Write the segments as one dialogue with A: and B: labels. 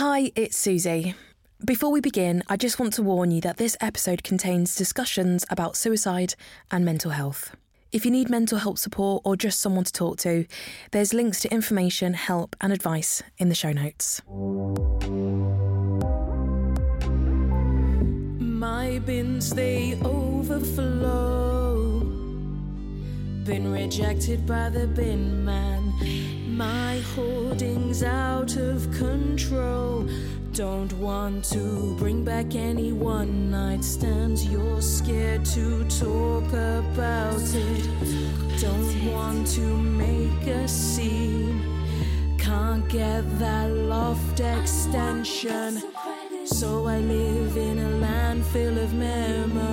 A: Hi, it's Susie. Before we begin, I just want to warn you that this episode contains discussions about suicide and mental health. If you need mental health support or just someone to talk to, there's links to information, help, and advice in the show notes. My bins, they overflow. Been rejected by the bin man. My hoarding's out of control. Don't want to bring back any one night stands. You're scared to talk about it. Don't want to make a scene. Can't get that loft extension. So I live in a landfill of memories.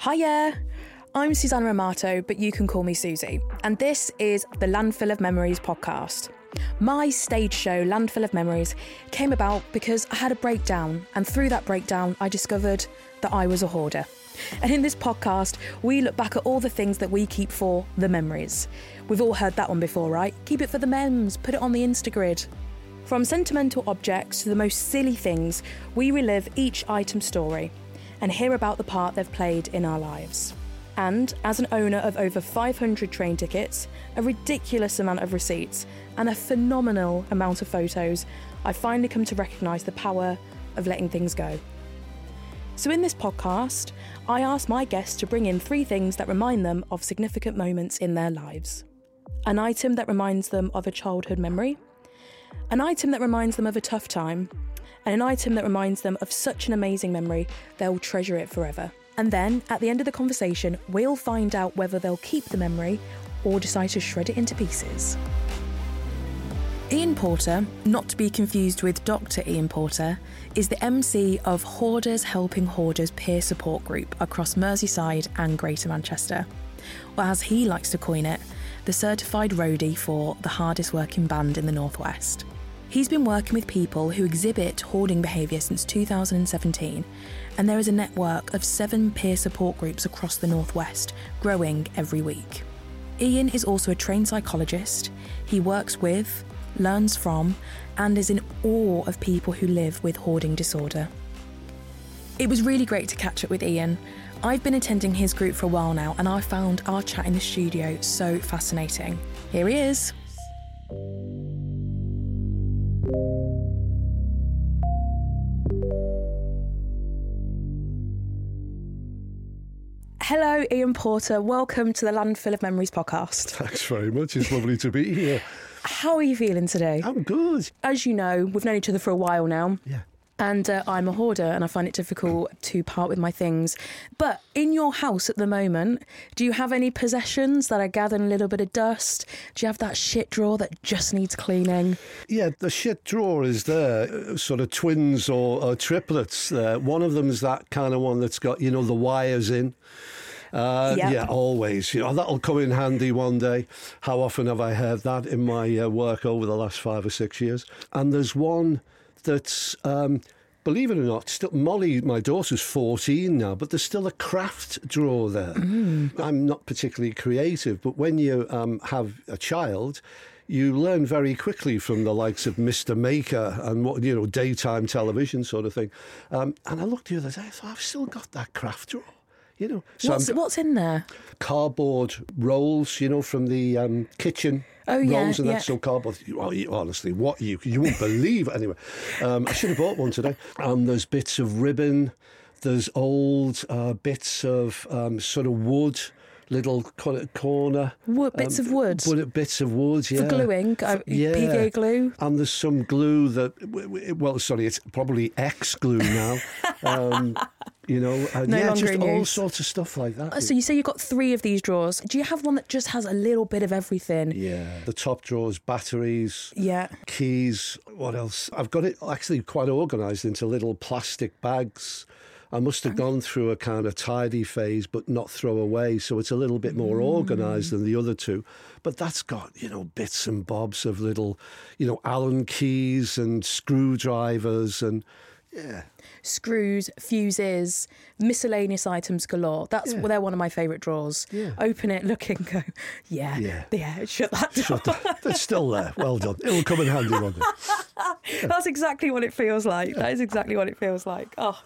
A: Hiya! I'm Susanna Romato, but you can call me Susie. And this is the Landfill of Memories podcast. My stage show, Landfill of Memories, came about because I had a breakdown, and through that breakdown, I discovered that I was a hoarder. And in this podcast, we look back at all the things that we keep for the memories. We've all heard that one before, right? Keep it for the memes, put it on the Instagrid. From sentimental objects to the most silly things, we relive each item story and hear about the part they've played in our lives. And as an owner of over 500 train tickets, a ridiculous amount of receipts, and a phenomenal amount of photos, I finally come to recognise the power of letting things go. So, in this podcast, I ask my guests to bring in three things that remind them of significant moments in their lives an item that reminds them of a childhood memory, an item that reminds them of a tough time, and an item that reminds them of such an amazing memory they'll treasure it forever. And then, at the end of the conversation, we'll find out whether they'll keep the memory or decide to shred it into pieces. Ian Porter, not to be confused with Dr. Ian Porter, is the MC of Hoarders Helping Hoarders peer support group across Merseyside and Greater Manchester, or as he likes to coin it, the certified roadie for the hardest working band in the Northwest. He's been working with people who exhibit hoarding behaviour since 2017, and there is a network of seven peer support groups across the Northwest, growing every week. Ian is also a trained psychologist. He works with, learns from, and is in awe of people who live with hoarding disorder. It was really great to catch up with Ian. I've been attending his group for a while now, and I found our chat in the studio so fascinating. Here he is. Hello, Ian Porter. Welcome to the Landfill of Memories podcast.
B: Thanks very much. It's lovely to be here.
A: How are you feeling today?
B: I'm good.
A: As you know, we've known each other for a while now.
B: Yeah.
A: And uh, I'm a hoarder and I find it difficult to part with my things. But in your house at the moment, do you have any possessions that are gathering a little bit of dust? Do you have that shit drawer that just needs cleaning?
B: Yeah, the shit drawer is there, uh, sort of twins or, or triplets there. One of them is that kind of one that's got, you know, the wires in. Uh,
A: Yep.
B: Yeah, always. You know, that'll come in handy one day. How often have I heard that in my uh, work over the last five or six years? And there's one that's, um, believe it or not, still Molly, my daughter's 14 now, but there's still a craft drawer there. I'm not particularly creative, but when you um, have a child, you learn very quickly from the likes of Mr. Maker and what you know, daytime television sort of thing. Um, and I looked the other day, I thought I've still got that craft drawer. You know, so
A: what's, what's in there?
B: cardboard rolls, you know, from the um, kitchen.
A: Oh, yeah,
B: rolls and
A: yeah.
B: that's so cardboard. You, honestly, what you you won't believe. it. Anyway, um, I should have bought one today. Um, there's bits of ribbon. There's old uh, bits of um, sort of wood. Little corner.
A: Wood, bits of wood?
B: wood- Bits of wood, yeah.
A: For gluing? Uh, PVA glue?
B: And there's some glue that, well, sorry, it's probably X glue now. um, you know, and
A: No
B: yeah, just all sorts of stuff like that.
A: So you say you've got three of these drawers. Do you have one that just has a little bit of everything?
B: Yeah. The top drawers, batteries,
A: Yeah.
B: keys. What else? I've got it actually quite organised into little plastic bags. I must have gone through a kind of tidy phase, but not throw away. So it's a little bit more mm. organised than the other two. But that's got, you know, bits and bobs of little, you know, Allen keys and screwdrivers and Yeah.
A: screws, fuses, miscellaneous items galore. That's
B: Yeah.
A: they're one of my favourite drawers.
B: Yeah.
A: Open it, look and go, yeah,
B: Yeah.
A: yeah, shut that door.
B: Shut the- It's still there. Well done. It'll come in handy one day.
A: That's exactly what it feels like. That is exactly what it feels like. Oh,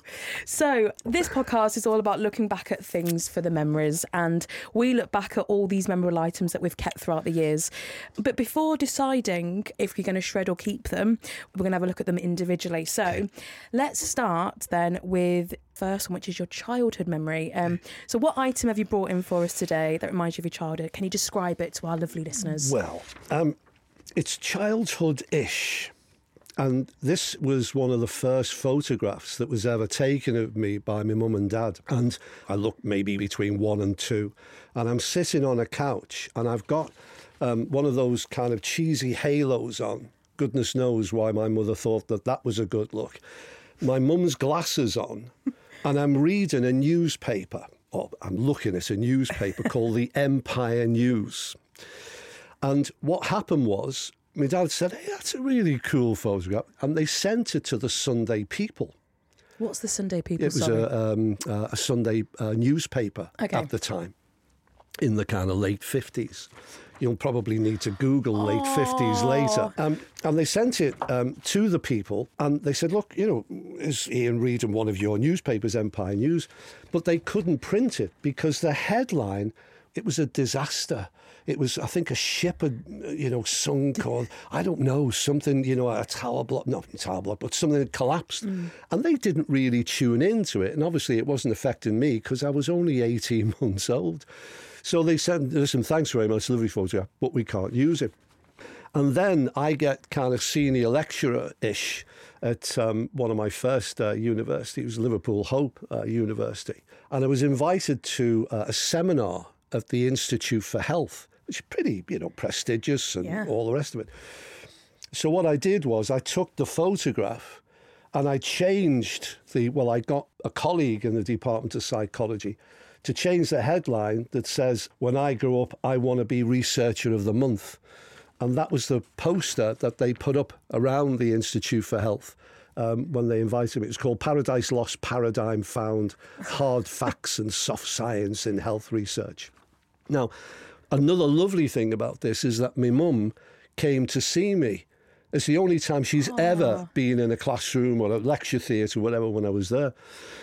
A: so this podcast is all about looking back at things for the memories, and we look back at all these memorable items that we've kept throughout the years. But before deciding if you're going to shred or keep them, we're going to have a look at them individually. So let's start then with first one, which is your childhood memory. Um, so, what item have you brought in for us today that reminds you of your childhood? Can you describe it to our lovely listeners?
B: Well, um, it's childhood ish. And this was one of the first photographs that was ever taken of me by my mum and dad. And I looked maybe between one and two. And I'm sitting on a couch and I've got um, one of those kind of cheesy halos on. Goodness knows why my mother thought that that was a good look. My mum's glasses on, and I'm reading a newspaper, or I'm looking at a newspaper called the Empire News. And what happened was, my dad said, Hey, that's a really cool photograph. And they sent it to the Sunday People.
A: What's the Sunday people?
B: It was
A: sorry?
B: a, um, uh, a Sunday uh, newspaper
A: Okay.
B: at the time in the kind of late 50s. You'll probably need to Google late 50s later. Um, and they sent it um, to the people and they said, look, you know, is Ian reading one of your newspapers, Empire News? But they couldn't print it because the headline, it was a disaster. It was, I think, a ship had, you know, sunk or I don't know, something, you know, a tower block, not a tower block, but something had collapsed. And they didn't really tune into it. And obviously it wasn't affecting me because I was only 18 months old. So they said, listen, thanks very much, lovely photograph, but we can't use it. And then I get kind of senior lecturer ish at um, one of my first uh, universities, it was Liverpool Hope uh, University. And I was invited to uh, a seminar at the Institute for Health, which is pretty, you know, prestigious and
A: Yeah.
B: all the rest of it. So what I did was I took the photograph and I changed the, well, I got a colleague in the Department of Psychology to change the headline that says, When I grow up, I want to be Researcher of the Month. And that was the poster that they put up around the Institute for Health um, when they invited me. It was called Paradise Lost, Paradigm Found Hard Facts and Soft Science in Health Research. Now, another lovely thing about this is that my mum came to see me. It's the only time she's ever been in a classroom or a lecture theatre, whatever, when I was there.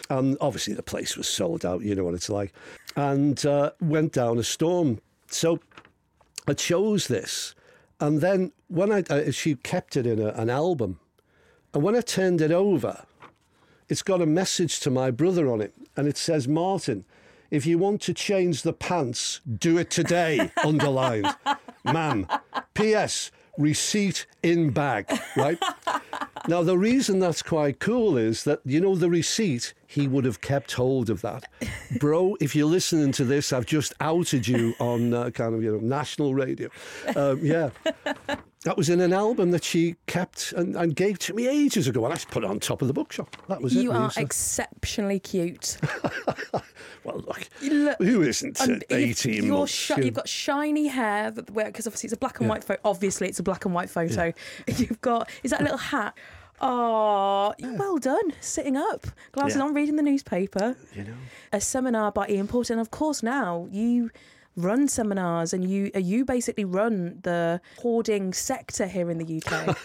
B: And obviously, the place was sold out, you know what it's like. And uh, went down a storm. So I chose this. And then when I, uh, she kept it in a, an album. And when I turned it over, it's got a message to my brother on it. And it says, Martin, if you want to change the pants, do it today, underlined. Ma'am. P.S. Receipt in bag, right? Now, the reason that's quite cool is that, you know, the receipt, he would have kept hold of that. Bro, if you're listening to this, I've just outed you on uh, kind of, you know, national radio. Um, yeah. That was in an album that she kept and, and gave to me ages ago, and I just put it on top of the bookshop. That was it.
A: you are exceptionally cute.
B: well, look, who isn't at 18
A: you're shi- you've got shiny hair because obviously it's a black and
B: Yeah.
A: white photo. Obviously, it's a black and white photo. You've got is that a little hat? Oh, well done, sitting up, glasses
B: Yeah.
A: on, reading the newspaper.
B: you know.
A: A seminar by Ian Porter, and of course now you run seminars and you uh, you basically run the hoarding sector here in the UK.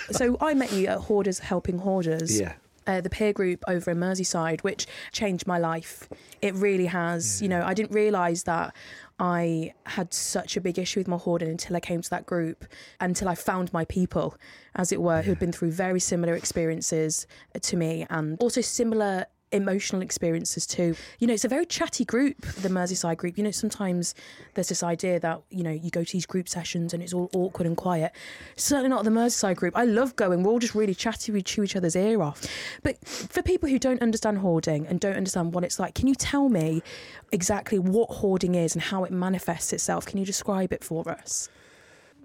A: so I met you at Hoarders Helping Hoarders
B: Yeah.
A: Uh, the peer group over in Merseyside, which changed my life. It really has. You know, I didn't realise that I had such a big issue with my hoarding until I came to that group, until I found my people, as it were, who'd been through very similar experiences to me and also similar emotional experiences too. You know, it's a very chatty group, the Merseyside group. You know, sometimes there's this idea that, you know, you go to these group sessions and it's all awkward and quiet. Certainly not the Merseyside group. I love going. We're all just really chatty. We chew each other's ear off. But for people who don't understand hoarding and don't understand what it's like, can you tell me exactly what hoarding is and how it manifests itself? Can you describe it for us?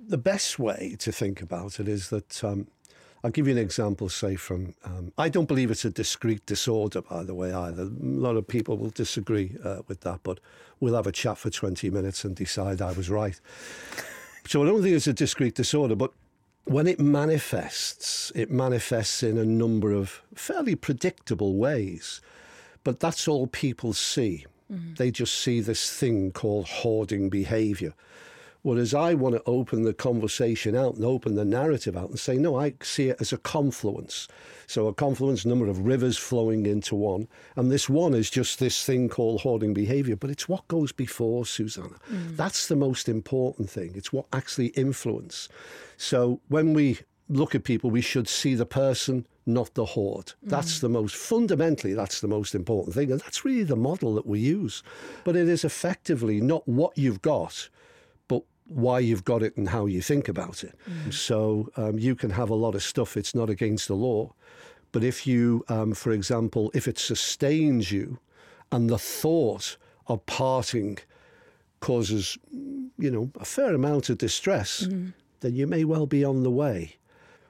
B: the best way to think about it is that um, I'll give you an example, say, from um, I don't believe it's a discrete disorder, by the way, either. A lot of people will disagree uh, with that, but we'll have a chat for 20 minutes and decide I was right. So I don't think it's a discrete disorder, but when it manifests, it manifests in a number of fairly predictable ways. But that's all people see. Mm-hmm. They just see this thing called hoarding behavior. Whereas I want to open the conversation out and open the narrative out and say, no, I see it as a confluence. So a confluence, number of rivers flowing into one. And this one is just this thing called hoarding behavior, but it's what goes before, Susanna. Mm. That's the most important thing. It's what actually influence. So when we look at people, we should see the person, not the hoard. That's mm. the most, fundamentally, that's the most important thing. And that's really the model that we use. But it is effectively not what you've got, why you've got it and how you think about it. Mm. So um, you can have a lot of stuff, it's not against the law. But if you, um, for example, if it sustains you and the thought of parting causes, you know, a fair amount of distress, mm. then you may well be on the way.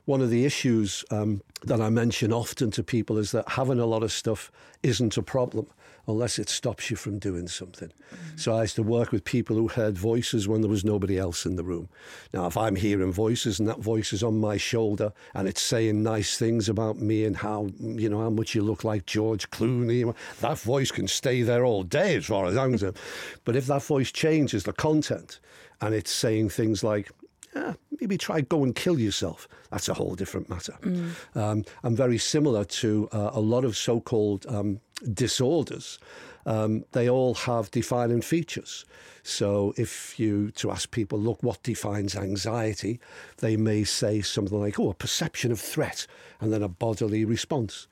B: One of the issues um, that I mention often to people is that having a lot of stuff isn't a problem unless it stops you from doing something. Mm-hmm. So I used to work with people who heard voices when there was nobody else in the room. Now, if I'm hearing voices and that voice is on my shoulder and it's saying nice things about me and how, you know, how much you look like George Clooney, that voice can stay there all day as far as I'm concerned. but if that voice changes the content and it's saying things like, yeah, maybe try go and kill yourself. That's a whole different matter. Mm. Um, and very similar to uh, a lot of so-called um, disorders, um, they all have defining features. So if you to ask people, look, what defines anxiety, they may say something like, oh, a perception of threat, and then a bodily response.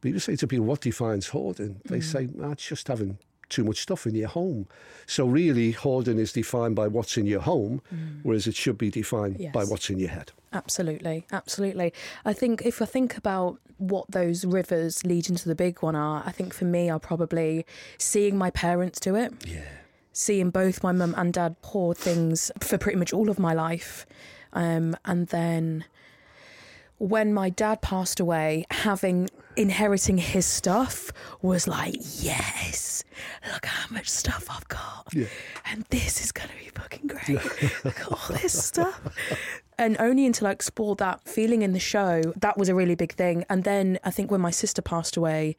B: But you say to people, what defines hoarding? They mm. say, ah, it's just having too much stuff in your home. So really, hoarding is defined by what's in your home, mm. whereas it should be defined yes. by what's in your head.
A: Absolutely, absolutely. I think if I think about what those rivers leading to the big one are, I think for me are probably seeing my parents do it.
B: Yeah.
A: Seeing both my mum and dad hoard things for pretty much all of my life. Um, and then when my dad passed away, having inheriting his stuff was like, yes, look how much stuff I've got. Yeah. And this is going to be fucking great. look at all this stuff. And only until I explored that feeling in the show, that was a really big thing. And then I think when my sister passed away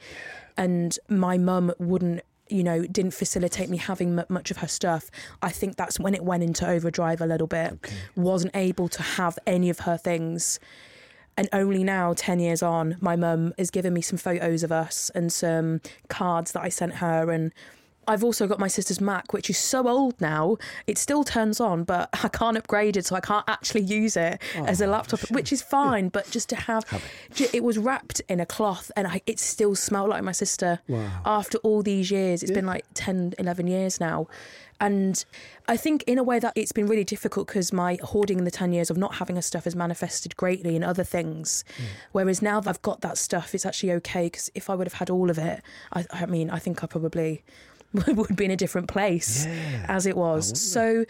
A: and my mum wouldn't you know, didn't facilitate me having m- much of her stuff. I think that's when it went into overdrive a little bit. Okay. Wasn't able to have any of her things and only now, 10 years on, my mum has given me some photos of us and some cards that I sent her. And I've also got my sister's Mac, which is so old now, it still turns on, but I can't upgrade it, so I can't actually use it oh, as a laptop, which is fine. But just to have, have it. it. was wrapped in a cloth and I, it still smelled like my sister. Wow. After all these years, it's yeah. been like 10, 11 years now. And I think, in a way, that it's been really difficult because my hoarding in the 10 years of not having her stuff has manifested greatly in other things. Mm. Whereas now that I've got that stuff, it's actually okay because if I would have had all of it, I, I mean, I think I probably would be in a different place yeah, as it was. So,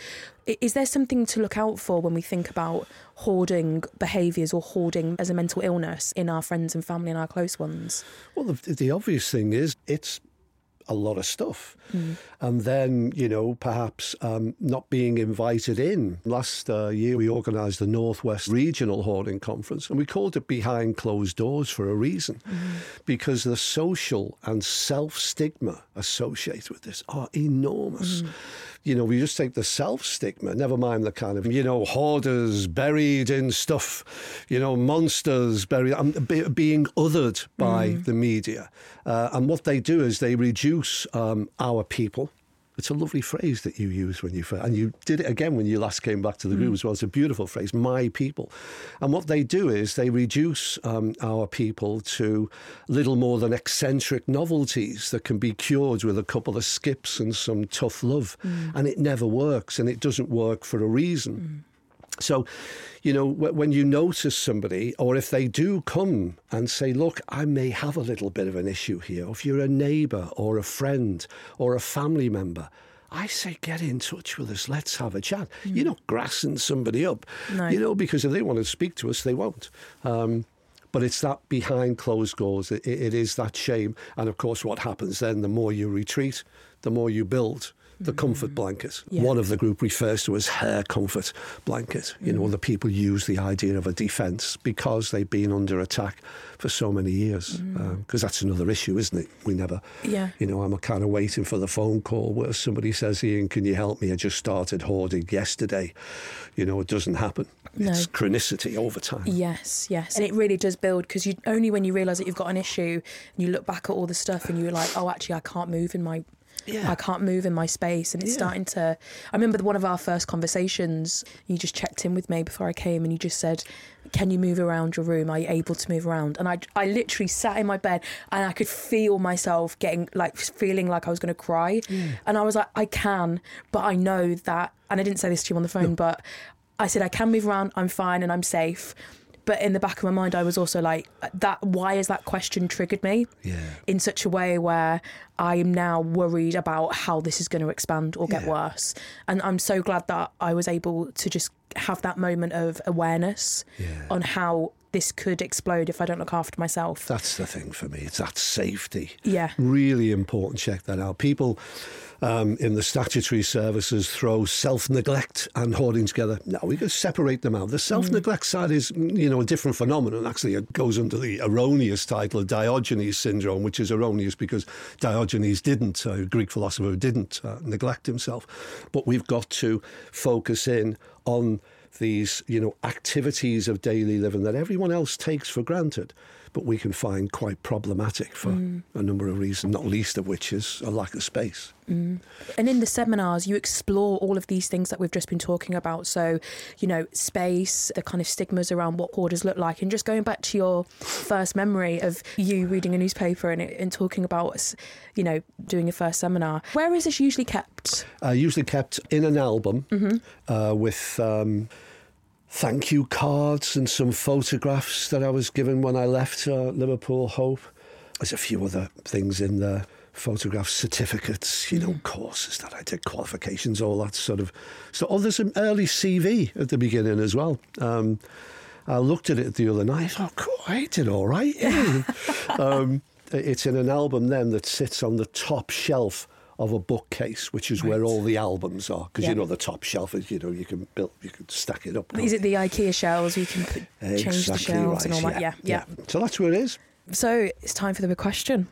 A: is there something to look out for when we think about hoarding behaviours or hoarding as a mental illness in our friends and family and our close ones?
B: Well, the, the obvious thing is it's a lot of stuff. Mm. And then, you know, perhaps um, not being invited in. Last uh, year, we organised the Northwest Regional Hoarding Conference, and we called it Behind Closed Doors for a reason, mm. because the social and self stigma associated with this are enormous. Mm you know, we just take the self stigma, never mind the kind of, you know, hoarders buried in stuff, you know, monsters buried, um, be, being othered by mm. the media. Uh, and what they do is they reduce um, our people it's a lovely phrase that you use when you and you did it again when you last came back to the group mm. as well. It's a beautiful phrase, "my people," and what they do is they reduce um, our people to little more than eccentric novelties that can be cured with a couple of skips and some tough love, mm. and it never works, and it doesn't work for a reason. Mm. So, you know, when you notice somebody, or if they do come and say, Look, I may have a little bit of an issue here, if you're a neighbour or a friend or a family member, I say, get in touch with us. Let's have a chat. Mm. You're not grassing somebody up, no. you know, because if they want to speak to us, they won't. Um, but it's that behind closed doors. It, it is that shame. And of course, what happens then, the more you retreat, the more you build the comfort blanket.
A: Mm. Yeah.
B: One of the group refers to as her comfort blanket. You
A: Mm.
B: know, the people use the idea of a defence because they've been under attack for so many years. Because that's another issue, isn't it? We never,
A: Mm. Yeah.
B: you know, I'm kind of waiting for the phone call where somebody says, Ian, can you help me? I just started hoarding yesterday. You know, it doesn't happen.
A: No.
B: It's chronicity over time.
A: Yes, yes. And it really does build because you only when you realise that you've got an issue and you look back at all the stuff and you're like, oh, actually, I can't move in my.
B: Yeah.
A: I can't move in my space, and it's
B: Yeah.
A: starting to. I remember one of our first conversations. You just checked in with me before I came, and you just said, "Can you move around your room? Are you able to move around?" And I, I literally sat in my bed, and I could feel myself getting like feeling like I was going to cry, and I was like, "I can," but I know that, and I didn't say this to you on the phone, but I said I can move around, I'm fine, and I'm safe. But in the back of my mind, I was also like, "That why has that question triggered me?"
B: Yeah.
A: in such a way where I am now worried about how this is going to expand or get
B: Yeah.
A: worse. And I'm so glad that I was able to just have that moment of awareness
B: Yeah.
A: on how this could explode if I don't look after myself.
B: That's the thing for me. It's that safety.
A: Yeah.
B: Really important. Check that out. People um, in the statutory services throw self neglect and hoarding together. No, we can separate them out. The self neglect side is, mm, you know, a different phenomenon. Actually, it goes under the erroneous title of Diogenes syndrome, which is erroneous because Diogenes didn't, a Greek philosopher, didn't uh, neglect himself. But we've got to focus in on these, you know, activities of daily living that everyone else takes for granted, but we can find quite problematic for a number of reasons, not least of which is a lack of space.
A: And in the seminars, you explore all of these things that we've just been talking about. So, you know, space, the kind of stigmas around what hoarders look like. And just going back to your first memory of you reading a newspaper and, and talking about, you know, doing your first seminar. Where is this usually kept?
B: uh, usually kept in an album uh, with um, thank you cards and some photographs that I was given when I left uh, Liverpool Hope. There's a few other things in there. Photographs, certificates, you know, courses that I did, qualifications, all that sort of. So, oh, there's an early CV at the beginning as well. Um, I looked at it the other night. Thought, cool, I did all right. Yeah. um, it's in an album then that sits on the top shelf of a bookcase, which is where all the albums are. Because
A: Yeah.
B: you know the top shelf is, you know, you can build, you can stack it up.
A: Is it the IKEA shelves? You can put, change the
B: Exactly
A: shelves and all
B: right,
A: that. Yeah, yeah.
B: So that's where it is.
A: So it's time for the big question: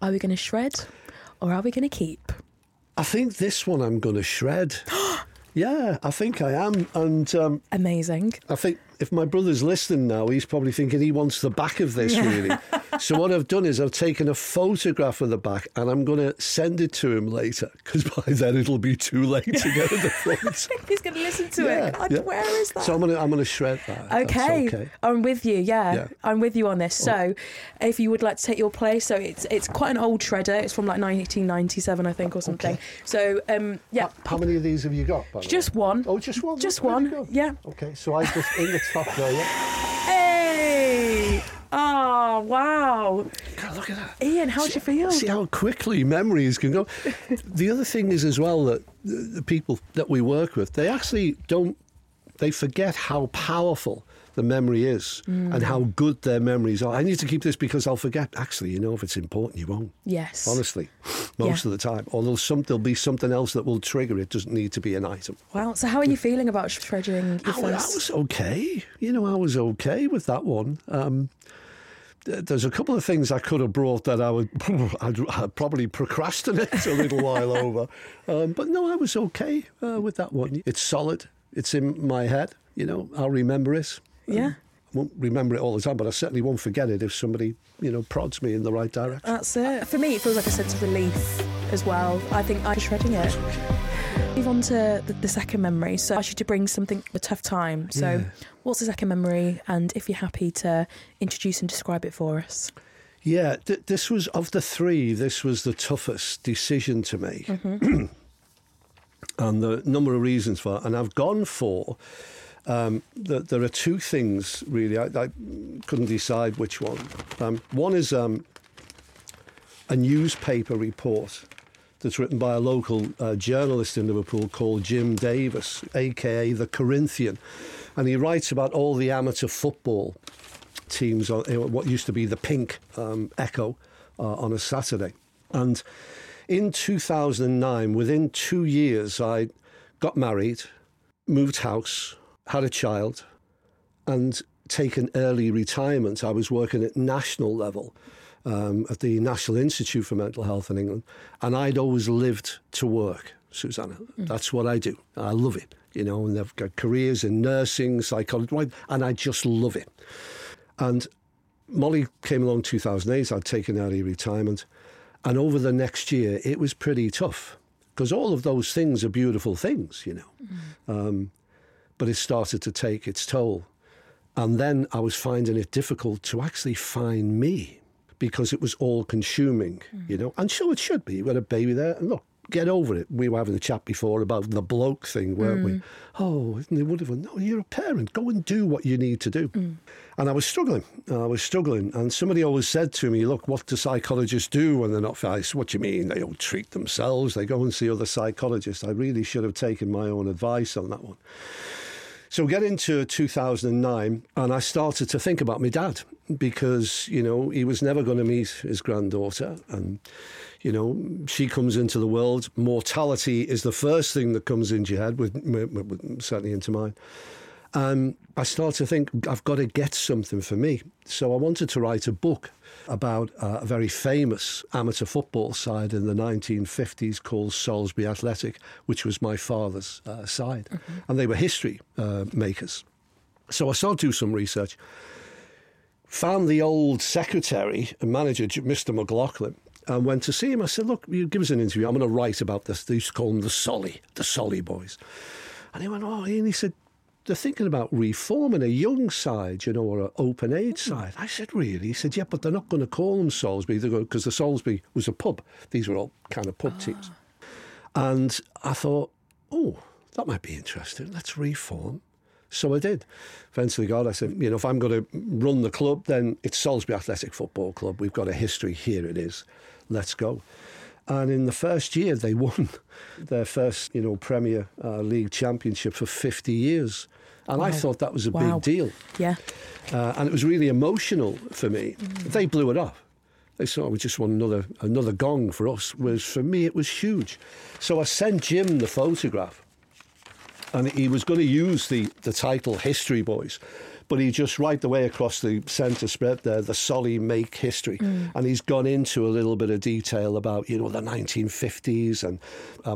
A: Are we going to shred, or are we going to keep?
B: I think this one I'm going to shred. yeah, I think I am, and um,
A: Amazing.
B: I think if my brother's listening now, he's probably thinking he wants the back of this, really. So what I've done is I've taken a photograph of the back and I'm going to send it to him later because by then it'll be too late to get at the front.
A: He's going to listen to
B: Yeah,
A: it. God,
B: yeah.
A: Where is that?
B: So I'm going to I'm going to shred that.
A: Okay.
B: okay.
A: I'm with you. Yeah,
B: Yeah.
A: I'm with you on this. So, if you would like to take your place, so it's it's quite an old shredder. It's from like 1997, I think, or something. Okay. So, um, yeah,
B: How many of these have you got? by the way?
A: just one.
B: Oh, just one.
A: Just one. Yeah.
B: Okay, so I just in the top there. Yeah.
A: Hey! Oh wow,
B: God, look at that.
A: Ian, how do you feel?
B: See how quickly memories can go. the other thing is as well that the, people that we work with, they actually don't, they forget how powerful the memory is and how good their memories are. I need to keep this because I'll forget. Actually, you know, if it's important, you won't.
A: Yes.
B: Honestly, most
A: Yeah.
B: of the time. Or there'll, some, there'll be something else that will trigger it. Doesn't need to be an item.
A: Wow. So, how are you feeling about shredding your
B: I, wa- I was okay. You know, I was okay with that one. Um, there's a couple of things I could have brought that I would I'd, I'd probably procrastinate a little while over. Um, but no, I was okay uh, with that one. It's solid. It's in my head. You know, I'll remember it.
A: Yeah.
B: I won't remember it all the time, but I certainly won't forget it if somebody, you know, prods me in the right direction.
A: That's it. For me, it feels like a sense of relief as well. I think I'm shredding it. Move on to the, the second memory. So I asked you to bring something a tough time. So
B: Yeah.
A: what's the second memory? And if you're happy to introduce and describe it for us.
B: Yeah, th- this was of the three. This was the toughest decision to make, and the number of reasons for. it. And I've gone for. Um, the, there are two things really. I, I couldn't decide which one. Um, one is um, a newspaper report that's written by a local uh, journalist in Liverpool called Jim Davis, aka the Corinthian, and he writes about all the amateur football teams on what used to be the Pink um, Echo uh, on a Saturday, and in 2009, within two years, I got married, moved house, had a child, and taken early retirement. I was working at national level um, at the National Institute for Mental Health in England, and I'd always lived to work, Susanna. Mm. That's what I do. I love it, you know, and they've got careers in nursing, psychology, and I just love it. And Molly came along 2008, I'd taken early retirement, and over the next year, it was pretty tough because all of those things are beautiful things, you know. Mm. Um, but it started to take its toll. And then I was finding it difficult to actually find me because it was all consuming, mm. you know. And so it should be. You've got a baby there, and look, get over it. We were having a chat before about the bloke thing, weren't mm. we? Oh, isn't it wonderful? No, you're a parent. Go and do what you need to do. Mm. And I was struggling. I was struggling. And somebody always said to me, look, what do psychologists do when they're not I said, what do you mean? They don't treat themselves. They go and see other psychologists. I really should have taken my own advice on that one. So get into 2009, and I started to think about my dad because you know he was never going to meet his granddaughter, and you know she comes into the world. Mortality is the first thing that comes into your head, with, with, certainly into mine. And I started to think I've got to get something for me. So I wanted to write a book about uh, a very famous amateur football side in the 1950s called Salisbury Athletic, which was my father's uh, side. Mm-hmm. And they were history uh, makers. So I started to do some research, found the old secretary and manager, Mr. McLaughlin, and went to see him. I said, Look, you give us an interview. I'm going to write about this. They used to call them the Solly, the Solly boys. And he went, Oh, and he said, they're thinking about reforming a young side, you know, or an open age hmm. side. I said, really? He said, yeah, but they're not going to call them Salisbury because the Salisbury was a pub. These were all kind of pub teams. And I thought, oh, that might be interesting. Let's reform. So I did. Eventually, God, I said, you know, if I'm going to run the club, then it's Salisbury Athletic Football Club. We've got a history. Here it is. Let's go. And in the first year, they won their first, you know, Premier uh, League championship for 50 years. And wow. I thought that was a wow. big deal.
A: Yeah.
B: Uh, and it was really emotional for me. Mm. They blew it up. They saw we just won another another gong for us. Whereas for me, it was huge. So I sent Jim the photograph, and he was going to use the the title "History Boys." But he just right the way across the centre spread there, the Solly make history. Mm. And he's gone into a little bit of detail about, you know, the 1950s and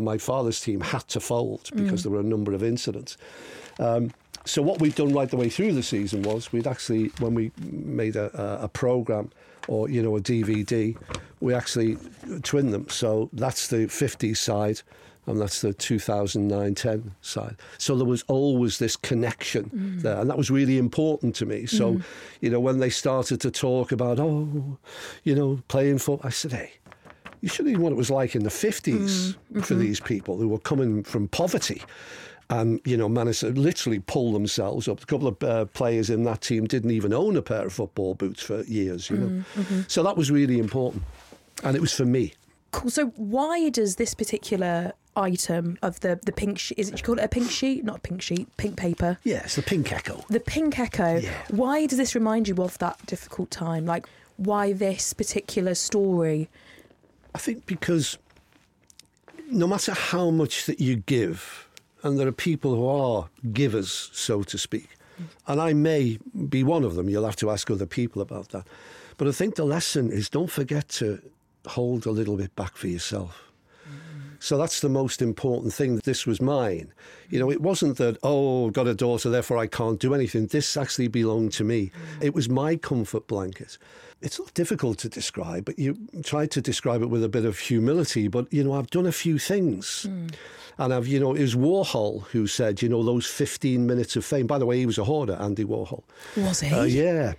B: my father's team had to fold because mm. there were a number of incidents. Um, so what we've done right the way through the season was we'd actually, when we made a, a program or you know a DVD, we actually twin them. So that's the 50s side, and that's the 2009-10 side. So there was always this connection mm. there, and that was really important to me. So, mm. you know, when they started to talk about, oh, you know, playing football, I said, hey. You should have seen what it was like in the 50s mm. mm-hmm. for these people who were coming from poverty and you know managed to literally pull themselves up. A couple of uh, players in that team didn't even own a pair of football boots for years, you know. Mm, mm-hmm. So that was really important, and it was for me.
A: Cool. So why does this particular item of the the pink sheet is it you call it a pink sheet not a pink sheet pink paper
B: yes the pink echo
A: the pink echo yeah. why does this remind you of that difficult time like why this particular story
B: i think because no matter how much that you give and there are people who are givers, so to speak. And I may be one of them. You'll have to ask other people about that. But I think the lesson is don't forget to hold a little bit back for yourself. So that's the most important thing. This was mine. You know, it wasn't that, oh, I've got a daughter, therefore I can't do anything. This actually belonged to me. It was my comfort blanket. It's not difficult to describe, but you try to describe it with a bit of humility. But, you know, I've done a few things. Mm. And I've, you know, it was Warhol who said, you know, those 15 minutes of fame. By the way, he was a hoarder, Andy Warhol.
A: Was he?
B: Uh, yeah.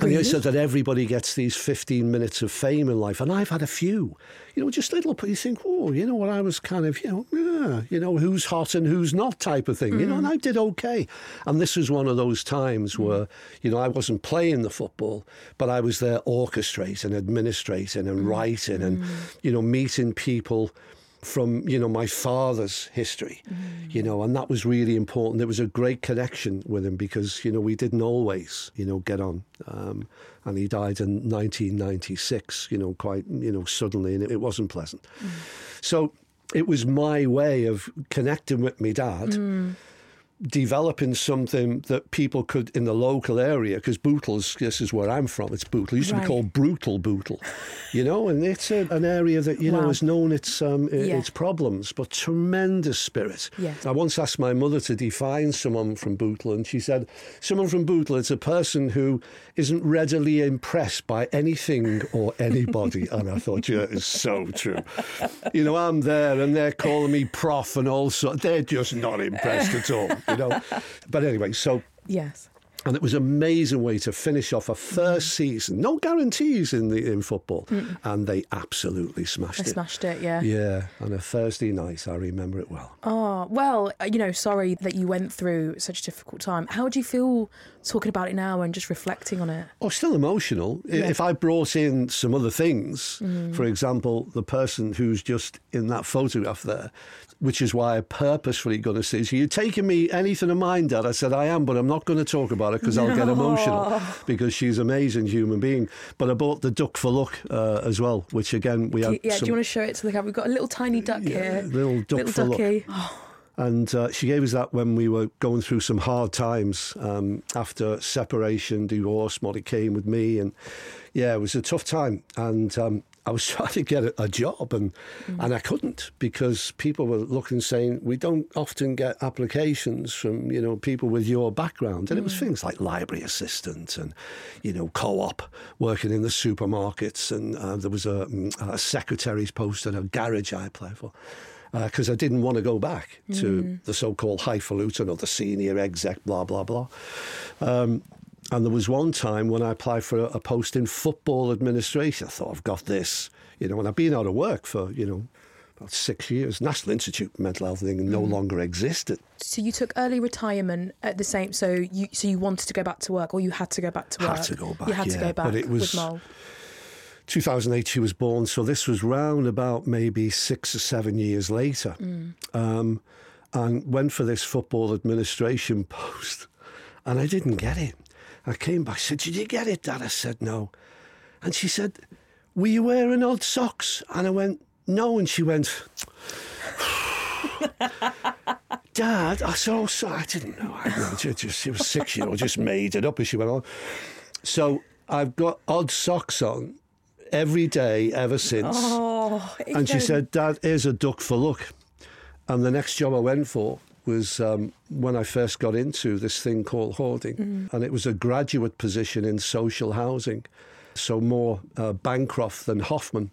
B: And he said that everybody gets these 15 minutes of fame in life. And I've had a few, you know, just little, but you think, oh, you know what, I was kind of, you know, yeah, you know, who's hot and who's not type of thing, mm. you know, and I did okay. And this was one of those times mm. where, you know, I wasn't playing the football, but I was there orchestrating, administrating and mm. writing and, mm. you know, meeting people from you know my father's history, mm. you know, and that was really important. There was a great connection with him because you know we didn't always you know get on, um, and he died in 1996, you know, quite you know suddenly, and it, it wasn't pleasant. Mm. So it was my way of connecting with my dad mm. Developing something that people could in the local area because Bootles, this is where I'm from. It's Bootle. It used to be called Brutal Bootle, you know, and it's a, an area that you know has known its um,
A: Yeah.
B: its problems, but tremendous spirit.
A: Yes.
B: I once asked my mother to define someone from Bootle, and she said, "Someone from Bootle is a person who isn't readily impressed by anything or anybody." and I thought, yeah, it's so true. You know, I'm there, and they're calling me prof and all sorts. They're just not impressed at all. You know, but anyway, so
A: Yes.
B: and it was an amazing way to finish off a first mm. season. No guarantees in the in football, mm. and they absolutely smashed
A: I
B: it.
A: smashed it, yeah.
B: Yeah, on a Thursday night, I remember it well.
A: Oh, well, you know, sorry that you went through such a difficult time. How do you feel talking about it now and just reflecting on it?
B: Oh, still emotional.
A: Yeah.
B: If I brought in some other things,
A: Mm.
B: for example, the person who's just in that photograph there, which is why I purposefully going to say, so you're taking me anything of mine, Dad? I said, I am, but I'm not going to talk about it because I'll get emotional because she's an amazing human being. But I bought the duck for luck uh, as well, which again, we had
A: yeah,
B: some
A: do you want to show it to the camera? We've got a little tiny duck
B: Yeah,
A: here.
B: little duck for
A: little
B: luck. And uh, she gave us that when we were going through some hard times um, after separation, divorce. Molly came with me, and yeah, it was a tough time. And um, I was trying to get a, a job, and and I couldn't because people were looking, saying we don't often get applications from you know people with your background, and it was things like library assistant and you know co-op working in the supermarkets, and uh, there was a, mm, a secretary's post at a garage I applied for because I didn't want to go back to the so-called highfalutin or the senior exec, blah blah blah. Um, and there was one time when I applied for a, a post in football administration. I thought I've got this, you know, and I've been out of work for you know about six years. National Institute for Mental Health thing no longer existed.
A: So you took early retirement at the same. So you so you wanted to go back to work, or you had to go back to work.
B: Had to go back,
A: You had to
B: yeah,
A: go
B: but
A: back
B: it was-
A: with Mole.
B: 2008 she was born, so this was round about maybe six or seven years later. Um, and went for this football administration post, and I didn't get it. I came back, said, Did you get it, Dad? I said, No. And she said, Were you wearing odd socks? And I went, No. And she went, Dad, I said, Oh, so I didn't know. I know, just, just, she was six year old, just made it up as she went on. So I've got odd socks on every day ever since.
A: Oh,
B: and she said, Dad, here's a duck for luck. And the next job I went for was um, when I first got into this thing called hoarding. And it was a graduate position in social housing. So more uh, Bancroft than Hoffman.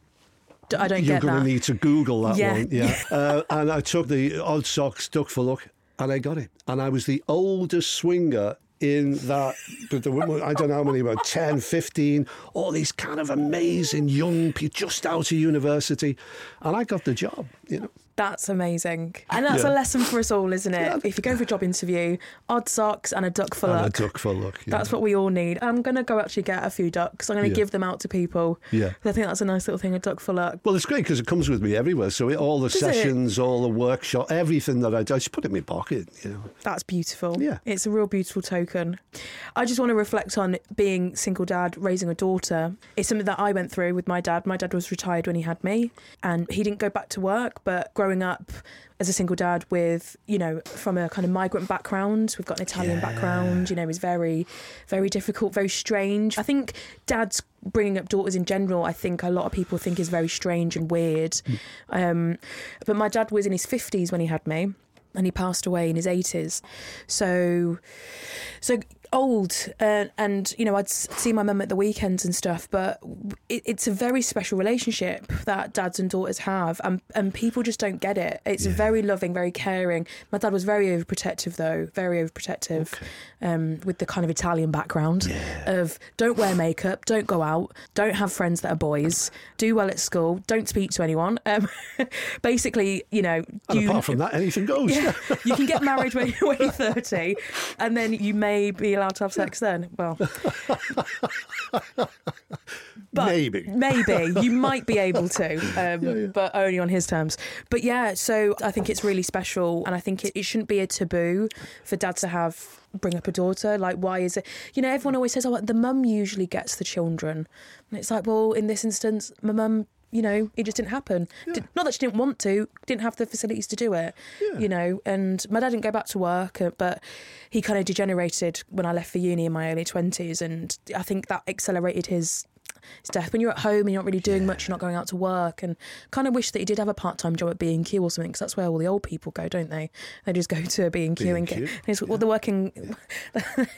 A: I don't
B: You're going to need to Google that
A: Yeah.
B: one. Yeah. uh, and I took the odd socks, duck for luck, and I got it. And I was the oldest swinger in that, but the women, I don't know how many, about 10, 15, all these kind of amazing young people just out of university. And I got the job, you know.
A: That's amazing. And that's
B: Yeah.
A: a lesson for us all, isn't it?
B: Yeah.
A: If you go for a job interview, odd socks and a duck for
B: And
A: luck.
B: a duck for luck. Yeah.
A: That's what we all need. I'm going to go actually get a few ducks. I'm going to
B: Yeah.
A: give them out to people.
B: Yeah.
A: 'Cause I think that's a nice little thing, a duck for luck.
B: Well, it's great because it comes with me everywhere. So it, all the
A: Does it?
B: sessions, all the workshop, everything that I do, I just put it in my pocket, you know.
A: That's beautiful.
B: Yeah.
A: It's a real beautiful token. I just want to reflect on being single dad, raising a daughter. It's something that I went through with my dad. My dad was retired when he had me and he didn't go back to work, but growing up as a single dad with, you know, from a kind of migrant background, we've got an Italian
B: Yeah.
A: background, you know, is very, very difficult, very strange. I think dads bringing up daughters in general, I think a lot of people think is very strange and weird. Um, but my dad was in his 50s when he had me and he passed away in his 80s. So, so old, uh, and you know, I'd see my mum at the weekends and stuff. But it, it's a very special relationship that dads and daughters have, and and people just don't get it. It's
B: Yeah.
A: very loving, very caring. My dad was very overprotective, though, very overprotective, um, with the kind of Italian background of don't wear makeup, don't go out, don't have friends that are boys, do well at school, don't speak to anyone. Um, basically, you know,
B: And
A: you,
B: apart from that, anything goes.
A: yeah, you can get married when, when you're 30, and then you may be allowed to have sex then? Well,
B: Maybe.
A: maybe you might be able to, um, but only on his terms. But yeah, so I think it's really special, and I think it, it shouldn't be a taboo for dads to have bring up a daughter. Like, why is it? You know, everyone always says, "Oh, the mum usually gets the children," and it's like, well, in this instance, my mum. You know, it just didn't happen. Did, not that she didn't want to, didn't have the facilities to do it.
B: Yeah.
A: You know, and my dad didn't go back to work, uh, but he kind of degenerated when I left for uni in my early twenties, and I think that accelerated his death. When you're at home and you're not really doing much, you're not going out to work, and kind of wish that you did have a part time job at B and Q or something, because that's where all the old people go, don't they? They just go to B and Q and get. It's, well, they're working.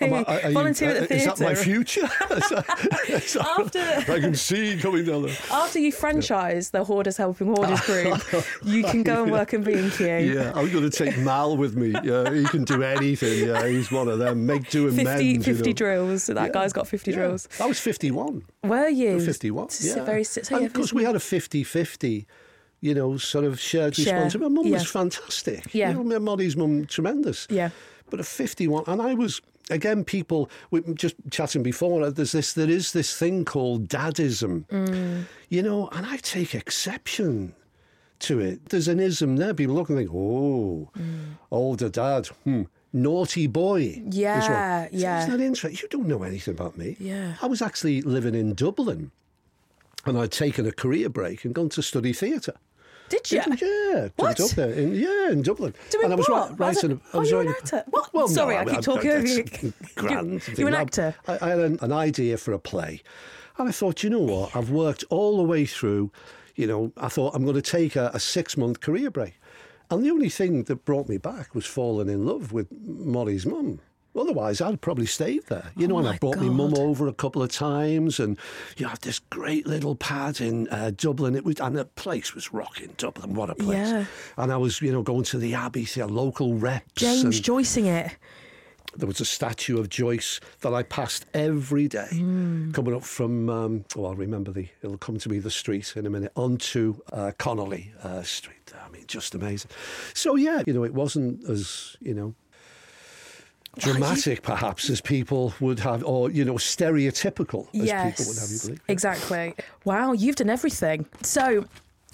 B: Am I- are you-
A: volunteer at the
B: uh, Is that my future? Is that- is that-
A: After-
B: I can see coming down there.
A: After you franchise the Hoarders Helping Hoarders group, you can go and work in B and Q.
B: Yeah, I'm going to take Mal with me. Yeah, he can do anything. Yeah, he's one of them. Make do and
A: 50,
B: mend.
A: 50
B: you know.
A: drills. That
B: Yeah.
A: guy's got 50
B: Yeah.
A: drills.
B: I was 51.
A: Were you?
B: 51.
A: It's
B: Yeah.
A: very- so yeah,
B: and because we had a 50 50, you know, sort of shared
A: Share,
B: responsibility. My mum
A: yeah.
B: was fantastic.
A: Yeah.
B: You know, my Molly's mum, tremendous.
A: Yeah.
B: But at 51, and I was, again, people, we were just chatting before, there's this, there is this thing called dadism,
A: Mm.
B: you know, and I take exception to it. There's an ism there. People look and think, oh, older dad, hmm, naughty boy.
A: Yeah, yeah.
B: Isn't that interesting? You don't know anything about me.
A: Yeah.
B: I was actually living in Dublin and I'd taken a career break and gone to study theatre.
A: Did you?
B: Yeah,
A: What?
B: up there. In, yeah, in Dublin.
A: Doing
B: and I was
A: what?
B: ri-
A: As a-
B: writing. I
A: oh,
B: was writing-
A: actor. What?
B: Well,
A: Sorry,
B: no,
A: I keep talking over you.
B: Grand.
A: You- you're an
B: I-
A: actor.
B: I, I had an, an idea for a play, and I thought, you know what? I've worked all the way through. You know, I thought I'm going to take a, a six month career break, and the only thing that brought me back was falling in love with Molly's mum. Otherwise, I'd probably stayed there. You know,
A: Oh
B: and I brought my mum over a couple of times, and you had this great little pad in uh, Dublin. It was, and the place was rocking. Dublin, what a place!
A: Yeah.
B: And I was, you know, going to the Abbey, to local reps.
A: James Joycing it.
B: there was a statue of Joyce that I passed every day,
A: Hmm.
B: coming up from, um, oh, I'll remember the, it'll come to me the street in a minute, onto uh, Connolly uh, Street. Just amazing. So, yeah, you know, it wasn't as, you know, dramatic perhaps as people would have, or, you know, stereotypical as
A: yes.
B: people would have you believe.
A: Exactly. Wow, you've done everything. So,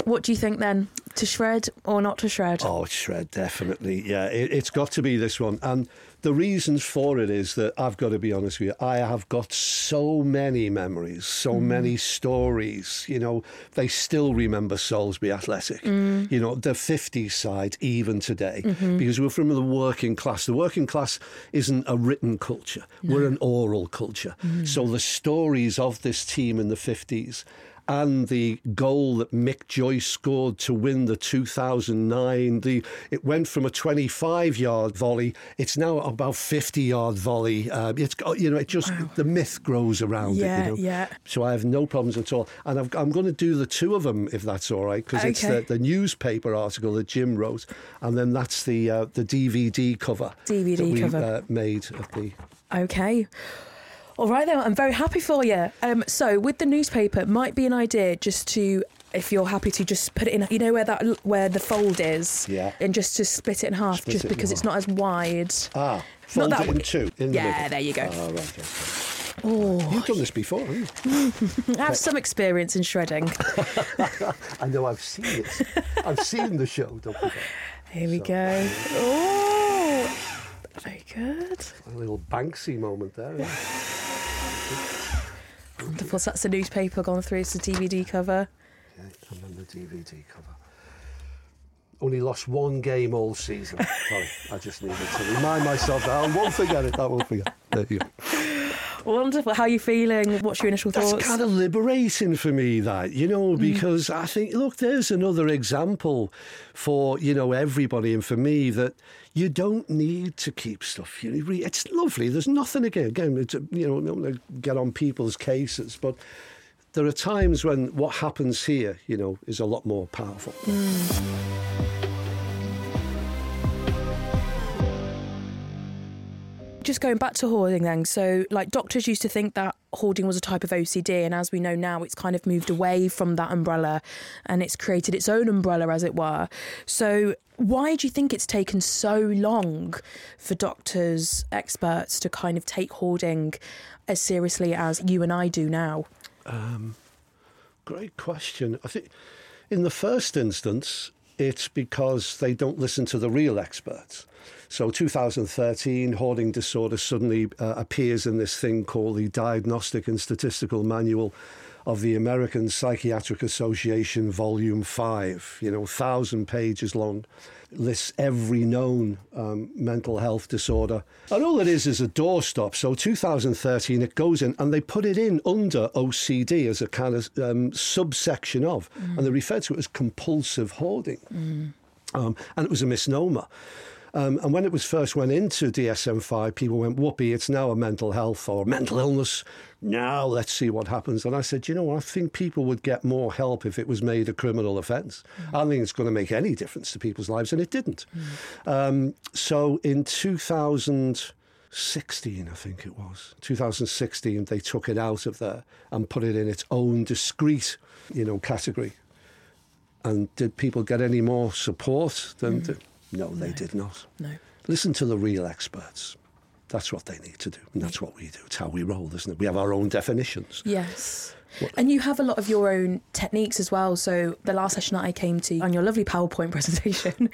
A: what do you think then? To shred or not to shred?
B: Oh, shred, definitely. Yeah, it, it's got to be this one. And the reasons for it is that I've got to be honest with you, I have got so many memories, so mm. many stories. You know, they still remember Salisbury Athletic, mm. you know, the 50s side, even today, mm-hmm. because we're from the working class. The working class isn't a written culture, we're an oral culture. Mm. So the stories of this team in the 50s and the goal that Mick Joyce scored to win the 2009. The it went from a 25 yard volley. It's now about 50 yard volley. Uh, it's you know it just the myth grows around
A: Yeah,
B: it. You know?
A: yeah.
B: So I have no problems at all, and I've, I'm going to do the two of them if that's all right because it's the, the newspaper article that Jim wrote, and then that's the uh, the DVD cover.
A: DVD
B: that we,
A: cover.
B: uh, made of the.
A: Okay. All right, then. I'm very happy for you. Um, so, with the newspaper, it might be an idea just to, if you're happy to just put it in, you know where that where the fold is,
B: Yeah.
A: and just to split it in half,
B: Split
A: just
B: it in
A: because it's not as wide.
B: Ah,
A: Not
B: fold
A: that
B: it in two. In the
A: Yeah,
B: middle.
A: there you go.
B: Ah, right. okay.
A: Oh,
B: You've done this before, haven't you?
A: I have some experience in shredding.
B: I know I've seen it. I've seen the show, don't forget.
A: Here we go. Oh, very good.
B: A little Banksy moment there.
A: Wonderful. So that's the newspaper gone through. It's the DVD cover.
B: Yeah, and then the DVD cover. Only lost one game all season. Sorry, I just needed to remind myself that. I won't forget it. I won't forget. There you go.
A: Wonderful. How are you feeling? What's your initial thoughts?
B: That's kind of liberating for me, that, you know, mm. because I think, look, there's another example for, you know, everybody and for me that you don't need to keep stuff. It's lovely. There's nothing again. Again, it's, you know, I don't want to get on people's cases, but there are times when what happens here, you know, is a lot more powerful. Mm.
A: Just going back to hoarding then. So, like, doctors used to think that hoarding was a type of OCD, and as we know now, it's kind of moved away from that umbrella and it's created its own umbrella, as it were. So, why do you think it's taken so long for doctors, experts to kind of take hoarding as seriously as you and I do now?
B: Um, great question. I think in the first instance, it's because they don't listen to the real experts. So 2013, hoarding disorder suddenly uh, appears in this thing called the Diagnostic and Statistical Manual of the American Psychiatric Association, Volume 5, you know, thousand pages long, lists every known um, mental health disorder. And all it is is a doorstop. So 2013, it goes in and they put it in under OCD as a kind of um, subsection of, and they refer to it as compulsive hoarding. Um, and it was a misnomer. Um, and when it was first went into DSM 5, people went, whoopee, it's now a mental health or mental illness. Now let's see what happens. And I said, you know, I think people would get more help if it was made a criminal offence. I don't think it's going to make any difference to people's lives, and it didn't. Um, so in 2016, I think it was, 2016, they took it out of there and put it in its own discrete, you know, category. And did people get any more support than? The, no, they did not.
A: No.
B: Listen to the real experts. That's what they need to do, and that's what we do. It's how we roll, isn't it? We have our own definitions.
A: Yes. And you have a lot of your own techniques as well. So the last session that I came to on your lovely PowerPoint presentation,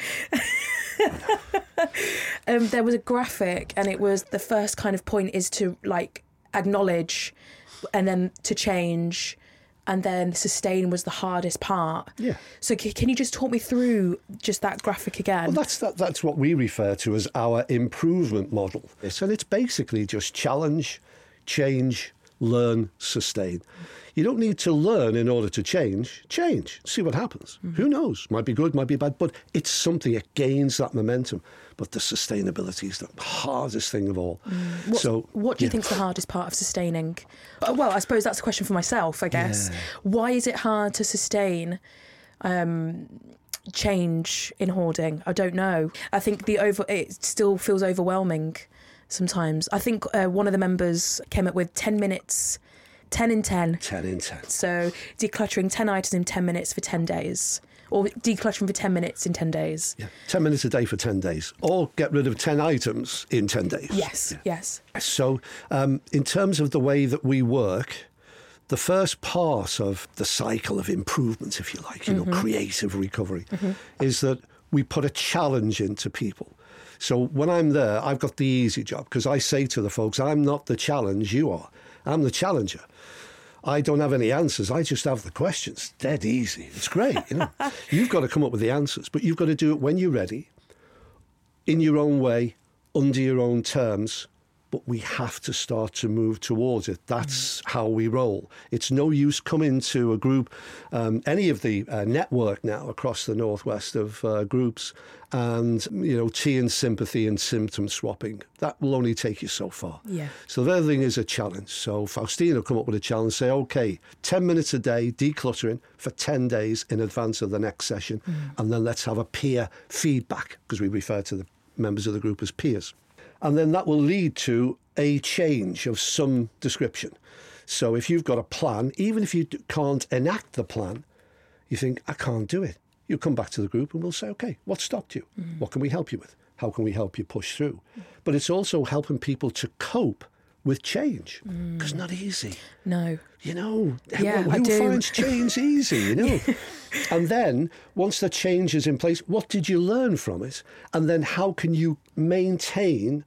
A: um, there was a graphic, and it was the first kind of point is to like acknowledge, and then to change, and then sustain was the hardest part.
B: Yeah.
A: So c- can you just talk me through just that graphic again?
B: Well, that's that, that's what we refer to as our improvement model. And it's basically just challenge, change, learn, sustain. You don't need to learn in order to change. Change, see what happens. Who knows? Might be good, might be bad, but it's something. It gains that momentum. But the sustainability is the hardest thing of all.
A: What,
B: so,
A: what do you
B: yeah.
A: think's the hardest part of sustaining? Uh, Well, I suppose that's a question for myself. I guess.
B: Yeah.
A: Why is it hard to sustain um, change in hoarding? I don't know. I think the over it still feels overwhelming sometimes. I think uh, one of the members came up with ten minutes, ten in ten.
B: 10 in 10.
A: So decluttering ten items in ten minutes for ten days, or decluttering for ten minutes in ten days.
B: Yeah. 10 minutes a day for 10 days, or get rid of 10 items in 10 days.
A: Yes. Yes.
B: So, um, in terms of the way that we work, the first part of the cycle of improvement, if you like, you know, creative recovery, is that we put a challenge into people. So when I'm there, I've got the easy job because I say to the folks, I'm not the challenge, you are. I'm the challenger. I don't have any answers. I just have the questions. Dead easy. It's great, you know. you've got to come up with the answers, but you've got to do it when you're ready, in your own way, under your own terms, but we have to start to move towards it. That's how we roll. It's no use coming to a group, um, any of the uh, network now across the northwest of uh, groups, and you know, tea and sympathy and symptom swapping. That will only take you so far.
A: Yeah.
B: So the other thing is a challenge. So Faustina will come up with a challenge, say, okay, 10 minutes a day decluttering for 10 days in advance of the next session. And then let's have a peer feedback, because we refer to the members of the group as peers. And then that will lead to a change of some description. So if you've got a plan, even if you can't enact the plan, you think, I can't do it. You come back to the group and we'll say, okay, what stopped you? Mm. What can we help you with? How can we help you push through? But it's also helping people to cope with change mm. because not easy.
A: No.
B: You know,
A: Yeah,
B: who
A: do.
B: finds change easy, you know? and then once the change is in place, what did you learn from it? And then how can you maintain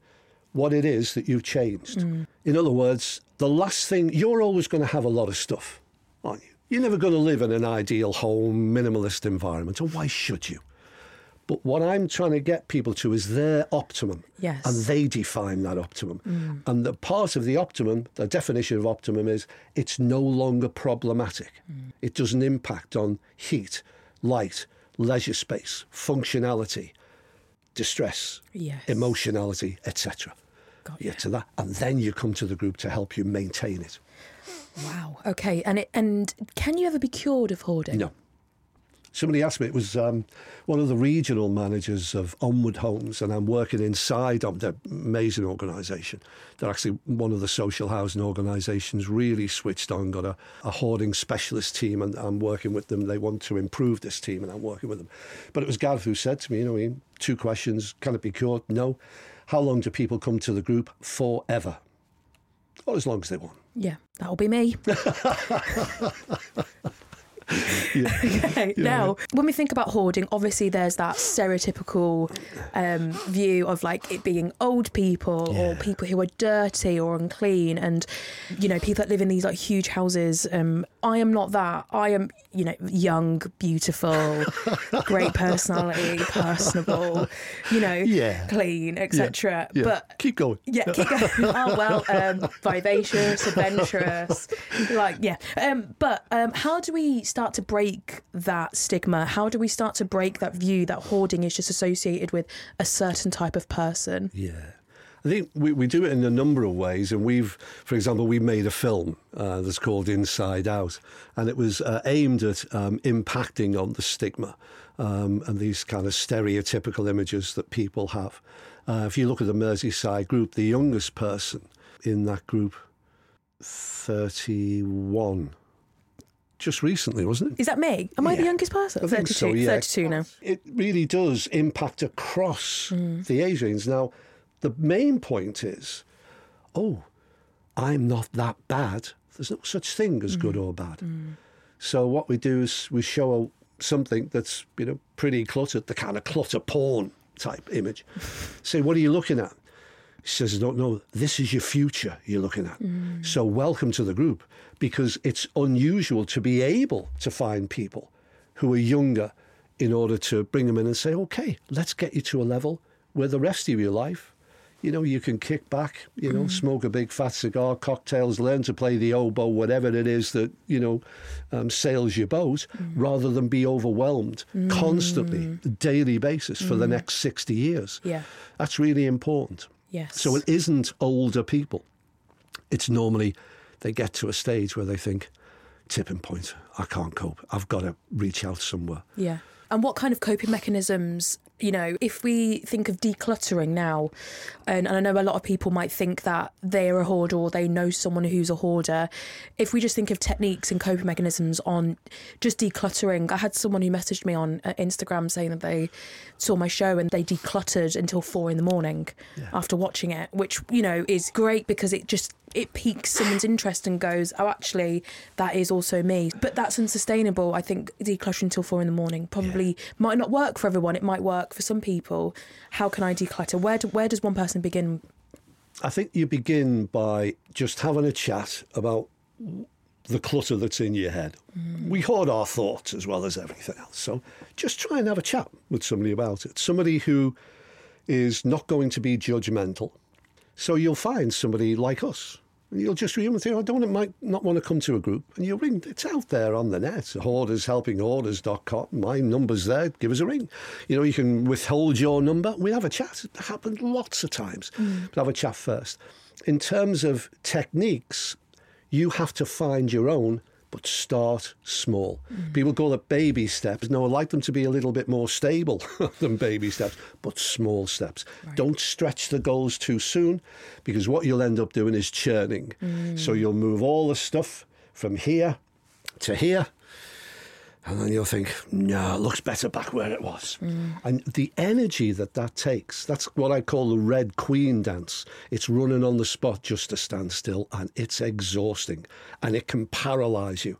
B: what it is that you've changed?
A: Mm.
B: In other words, the last thing, you're always going to have a lot of stuff, aren't you? You're never going to live in an ideal home, minimalist environment, and why should you? But what I'm trying to get people to is their optimum.
A: Yes.
B: And they define that optimum. And the part of the optimum, the definition of optimum is it's no longer problematic. It doesn't impact on heat, light, leisure space, functionality, distress,
A: Yes.
B: emotionality, etc.
A: Got
B: You to that. And then you come to the group to help you maintain it.
A: Wow. Okay. And it, and can you ever be cured of hoarding?
B: No. Somebody asked me, it was um, one of the regional managers of Onward Homes, and I'm working inside of the amazing organisation. They're actually one of the social housing organisations really switched on, got a, a hoarding specialist team, and I'm working with them. They want to improve this team, and I'm working with them. But it was Gareth who said to me, you know, two questions can it be cured? No. How long do people come to the group? Forever. Or as long as they want.
A: Yeah, that'll be me. okay, now when we think about hoarding, obviously there's that stereotypical um, view of like it being old people
B: Yeah.
A: or people who are dirty or unclean, and you know people that live in these like huge houses. Um, I am not that. I am, you know, young, beautiful, great personality, personable, you know,
B: Yeah.
A: clean, etc.
B: Yeah.
A: But
B: keep going.
A: yeah, keep going. oh well, um, vivacious, adventurous, like yeah. Um, but um, how do we start to break that stigma? How do we start to break that view that hoarding is just associated with a certain type of person?
B: Yeah. I think we, we do it in a number of ways. And we've, for example, we made a film uh, that's called Inside Out. And it was uh, aimed at um, impacting on the stigma um, and these kind of stereotypical images that people have. Uh, if you look at the Merseyside group, the youngest person in that group, 31, just recently, wasn't it?
A: Is that me? Am I the youngest person?
B: I think
A: 32,
B: so, yeah.
A: 32 now.
B: It really does impact across
A: Mm.
B: the age range. Now, the main point is, oh, I'm not that bad. There's no such thing as
A: Mm.
B: good or bad. So what we do is we show something that's you know pretty cluttered, the kind of clutter porn type image. Say, what are you looking at? Says, no, don't. This is your future you're looking at. Mm. So welcome to the group because it's unusual to be able to find people who are younger in order to bring them in and say, okay, let's get you to a level where the rest of your life, you know, you can kick back, you know, mm. smoke a big fat cigar, cocktails, learn to play the oboe, whatever it is that, you know, um, sails your boat, mm. rather than be overwhelmed constantly, daily basis for the next 60 years.
A: Yeah.
B: That's really important.
A: Yes.
B: So it isn't older people. It's normally they get to a stage where they think, tipping point, I can't cope. I've got to reach out somewhere.
A: Yeah. And what kind of coping mechanisms, you know, if we think of decluttering now, and, and I know a lot of people might think that they're a hoarder or they know someone who's a hoarder. If we just think of techniques and coping mechanisms on just decluttering, I had someone who messaged me on uh, Instagram saying that they saw my show and they decluttered until four in the morning after watching it, which, you know, is great because it just it piques someone's interest and goes, oh, actually, that is also me. But that's unsustainable. I think decluttering till four in the morning probably might not work for everyone. It might work for some people. How can I declutter? Where do, where does one person begin?
B: I think you begin by just having a chat about the clutter that's in your head. Mm. We hoard our thoughts as well as everything else. So just try and have a chat with somebody about it. Somebody who is not going to be judgmental. So you'll find somebody like us. You'll just ring them and think, I don't might not want to come to a group. And you'll ring. It's out there on the net. Hoardershelpinghoarders.com. My number's there. Give us a ring. You know, you can withhold your number. We have a chat. It happened lots of times. Hmm. But have a chat first. In terms of techniques, you have to find your own, but start small. People call it baby steps. No, I like them to be a little bit more stable than baby steps, but small steps. Don't stretch the goals too soon because what you'll end up doing is churning. Mm. So you'll move all the stuff from here to here. And then you'll think, no, it looks better back where it was. Mm. And the energy that that takes, that's what I call the Red Queen dance. It's running on the spot just to stand still, and it's exhausting. And it can paralyze you.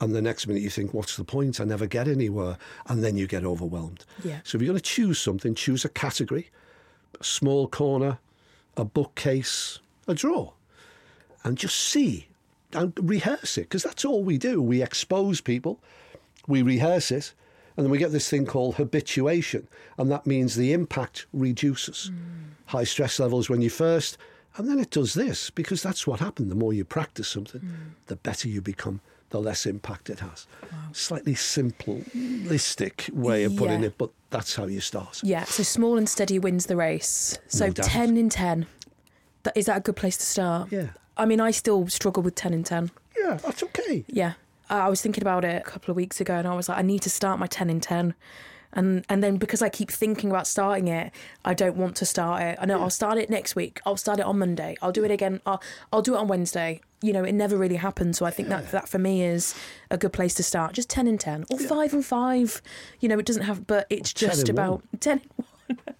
B: And the next minute you think, what's the point? I never get anywhere. And then you get overwhelmed.
A: Yeah.
B: So if you're going to choose something, choose a category, a small corner, a bookcase, a drawer and just see and rehearse it because that's all we do. We expose people, we rehearse it, and then we get this thing called habituation, and that means the impact reduces. Mm. High stress levels when you first, and then it does this because that's what happened. The more you practice something, mm. the better you become. The less impact it has. Slightly simplistic way of putting
A: Yeah.
B: it, but that's how you start.
A: Yeah, so small and steady wins the race. So
B: No
A: 10 in 10. That, is that a good place to start?
B: Yeah.
A: I mean, I still struggle with 10 in 10.
B: Yeah, that's okay.
A: Yeah. I was thinking about it a couple of weeks ago, and I was like, I need to start my ten in ten. And, and then because I keep thinking about starting it, I don't want to start it. I know I'll start it next week. I'll start it on Monday. I'll do it again. I'll, I'll do it on Wednesday. You know, it never really happens. So I think that that for me is a good place to start. Just ten and ten or five and five. You know, it doesn't have, but it's
B: 10
A: just
B: in
A: about ten. In one.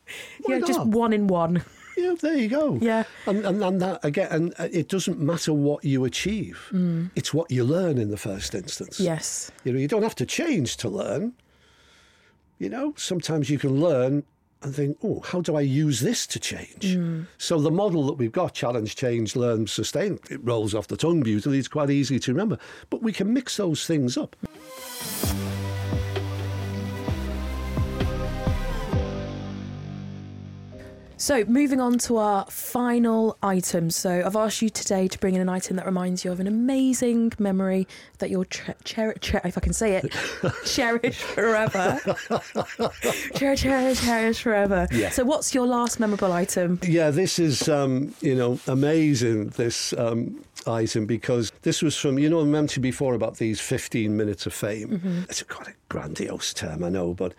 A: Yeah, just one in one.
B: Yeah, there you go.
A: Yeah.
B: and, and and that again, and uh, it doesn't matter what you achieve; it's what you learn in the first instance.
A: Yes.
B: You know, you don't have to change to learn. You know, sometimes you can learn and think, oh, how do I use this to change? So the model that we've got, challenge, change, learn, sustain, it rolls off the tongue beautifully. It's quite easy to remember. But we can mix those things up.
A: So, moving on to our final item. So, I've asked you today to bring in an item that reminds you of an amazing memory that you'll cher- cher- cher- if I can say it, cherish forever. cherish, cherish, cherish forever.
B: Yeah.
A: So, what's your last memorable item?
B: Yeah, this is um, you know amazing. This um, item because this was from you know I mentioned before about these fifteen minutes of fame. It's quite a grandiose term, I know, but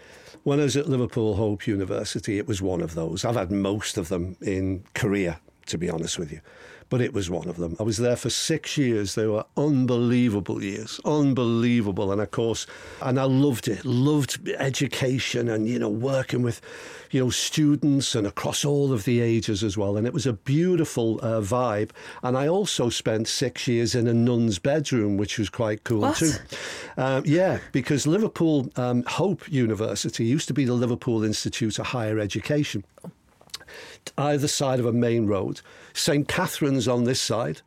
B: when I was at Liverpool Hope University, it was one of those. I've had most of them in Korea, to be honest with you. But it was one of them. I was there for six years. They were unbelievable years, unbelievable. And of course, and I loved it, loved education and, you know, working with, you know, students and across all of the ages as well. And it was a beautiful uh, vibe. And I also spent six years in a nun's bedroom, which was quite cool
A: What?
B: too. Um, yeah, because Liverpool um, Hope University used to be the Liverpool Institute of Higher Education either side of a main road. St. Catherine's on this side,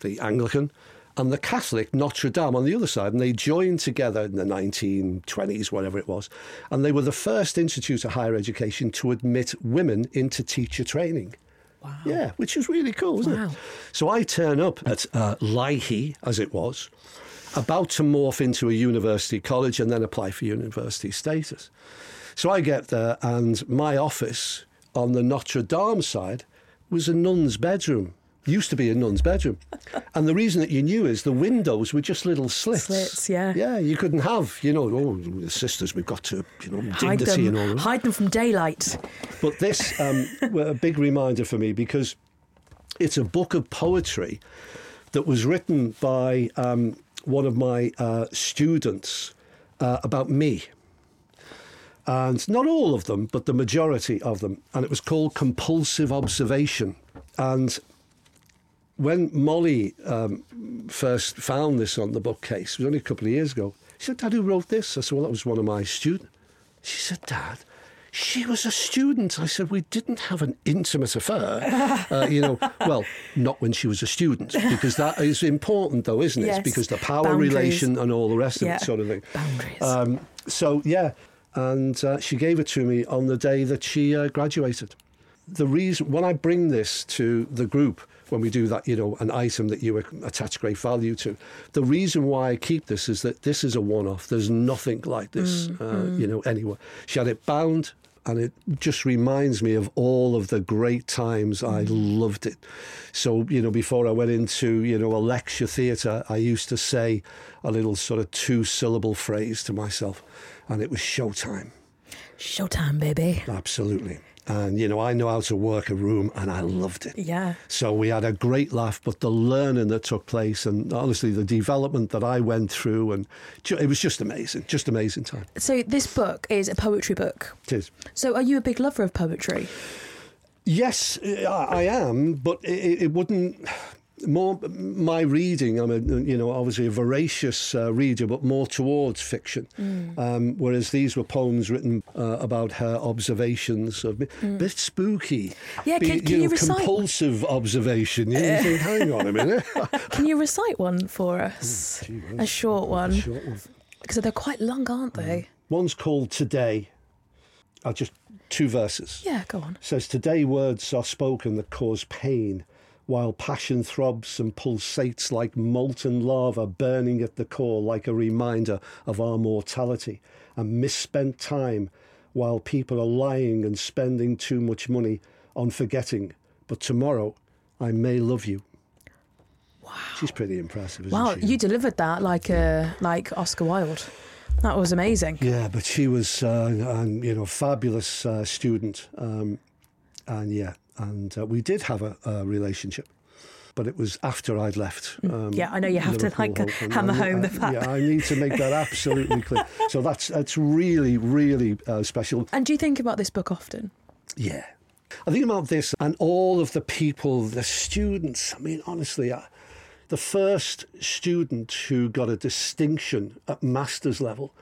B: the Anglican, and the Catholic Notre Dame on the other side. And they joined together in the 1920s, whatever it was. And they were the first institute of higher education to admit women into teacher training.
A: Wow.
B: Yeah, which is really cool, isn't
A: Wow.
B: it? So I turn up at uh, Leahy, as it was, about to morph into a university college and then apply for university status. So I get there, and my office on the Notre Dame side was a nun's bedroom. Used to be a nun's bedroom. and the reason that you knew is the windows were just little slits.
A: Slits, yeah.
B: Yeah, you couldn't have, you know, oh, the sisters, we've got to, you know,
A: Hide
B: dignity and all
A: them,
B: that.
A: hide them from daylight.
B: But this um, were a big reminder for me because it's a book of poetry that was written by um, one of my uh, students uh, about me. And not all of them, but the majority of them. And it was called Compulsive Observation. And when Molly um, first found this on the bookcase, it was only a couple of years ago, she said, Dad, who wrote this? I said, Well, that was one of my students. She said, Dad, she was a student. I said, We didn't have an intimate affair. Uh, you know, well, not when she was a student, because that is important, though, isn't it?
A: Yes.
B: Because the power
A: Boundaries.
B: relation and all the rest of
A: Yeah.
B: it, sort of thing.
A: Boundaries.
B: Um, so, yeah. And uh, she gave it to me on the day that she uh, graduated. The reason, when I bring this to the group, when we do that, you know, an item that you attach great value to, the reason why I keep this is that this is a one off. There's nothing like this, uh, you know, anywhere. She had it bound, and it just reminds me of all of the great times I loved it. So, you know, before I went into, you know, a lecture theatre, I used to say a little sort of two syllable phrase to myself, and it was showtime.
A: Showtime, baby.
B: Absolutely. And, you know, I know how to work a room, and I loved it.
A: Yeah.
B: So we had a great laugh, but the learning that took place and honestly the development that I went through, and ju- it was just amazing, just amazing time.
A: So, this book is a poetry book.
B: It is.
A: So, are you a big lover of poetry?
B: Yes, I, I am, but it, it wouldn't. More my reading. I'm a you know obviously a voracious uh, reader, but more towards fiction. Um, whereas these were poems written uh, about her observations of me bit spooky.
A: Yeah,
B: Be-
A: can- can you
B: know,
A: recite-
B: compulsive observation. You think, hang on a minute.
A: Can you recite one for us?
B: Gee
A: a short one.
B: Short one.
A: Because they're quite long, aren't they?
B: One's called Today. I'll just two verses.
A: Yeah, go on.
B: says today words are spoken that cause pain while passion throbs and pulsates like molten lava burning at the core like a reminder of our mortality and misspent time while people are lying and spending too much money on forgetting but tomorrow i may love you Wow. She's pretty impressive, isn't
A: Wow,
B: she?
A: you delivered that like uh, like Oscar Wilde. That was amazing.
B: Yeah, but she was, uh, and you know, fabulous uh, student, um, and yeah, and uh, we did have a, a relationship, but it was after I'd left. Um,
A: Yeah, I know you have to, like,
B: and
A: hammer
B: I-
A: home the fact
B: Yeah, I need to make that absolutely clear. So that's that's really really uh, special.
A: And do you think about this book often?
B: Yeah. I think about this and all of the people, the students. I mean, honestly, I, the first student who got a distinction at master's level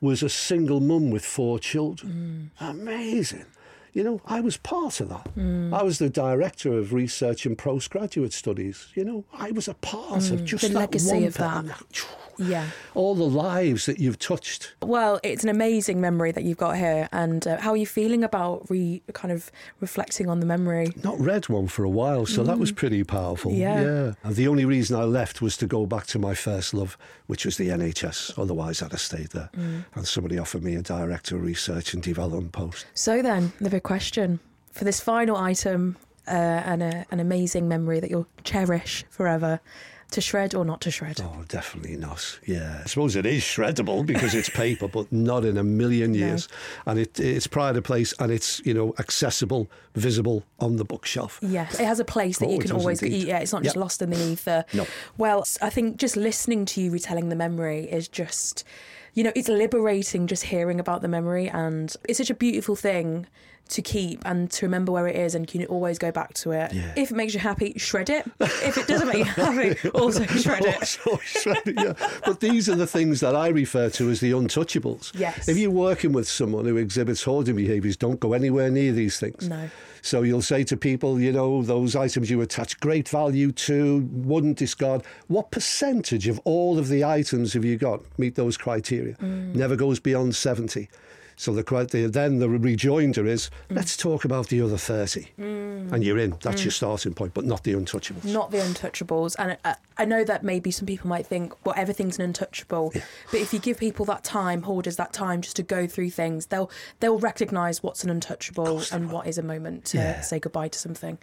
B: was a single mum with four children. Amazing. You know, I was part of that. I was the director of research and postgraduate studies. You know, I was a part of just
A: the
B: that
A: legacy
B: one
A: of
B: pe-
A: that. Yeah.
B: All the lives that you've touched.
A: Well, it's an amazing memory that you've got here. And uh, how are you feeling about re kind of reflecting on the memory?
B: not read one for a while, so that was pretty powerful.
A: Mm. Yeah.
B: And the only reason I left was to go back to my first love, which was the NHS. Otherwise, I'd have stayed there.
A: Mm.
B: And somebody offered me a director of research and development post.
A: So then, the question for this final item uh, and a, an amazing memory that you'll cherish forever to shred or not to shred?
B: Oh, definitely not. Yeah, I suppose it is shreddable because it's paper, but not in a million years. And it, it's pride of place, and it's you know accessible, visible on the bookshelf.
A: Yes, it has a place that
B: Oh,
A: you can always eat. Yeah, it's not just
B: Yep.
A: lost in the ether.
B: No.
A: Well, I think just listening to you retelling the memory is just, you know, it's liberating just hearing about the memory, and it's such a beautiful thing to keep and to remember where it is, and you can always go back to it.
B: Yeah.
A: If it makes you happy, shred it. if it doesn't make you happy, also shred it.
B: Also shredded, yeah. But these are the things that I refer to as the untouchables.
A: Yes.
B: If you're working with someone who exhibits hoarding behaviours, don't go anywhere near these things.
A: No.
B: So you'll say to people, you know, those items you attach great value to, wouldn't discard. What percentage of all of the items have you got meet those criteria?
A: Mm.
B: Never goes beyond 70. So the criteria, then the rejoinder is,
A: Mm.
B: let's talk about the other 30. And you're in. That's your starting point, but not the untouchables.
A: Not the untouchables. And I, I know that maybe some people might think, well, everything's an untouchable. But if you give people that time, hoarders that time just to go through things, they'll they'll recognise what's an untouchable and what is a moment to
B: Yeah.
A: say goodbye to something.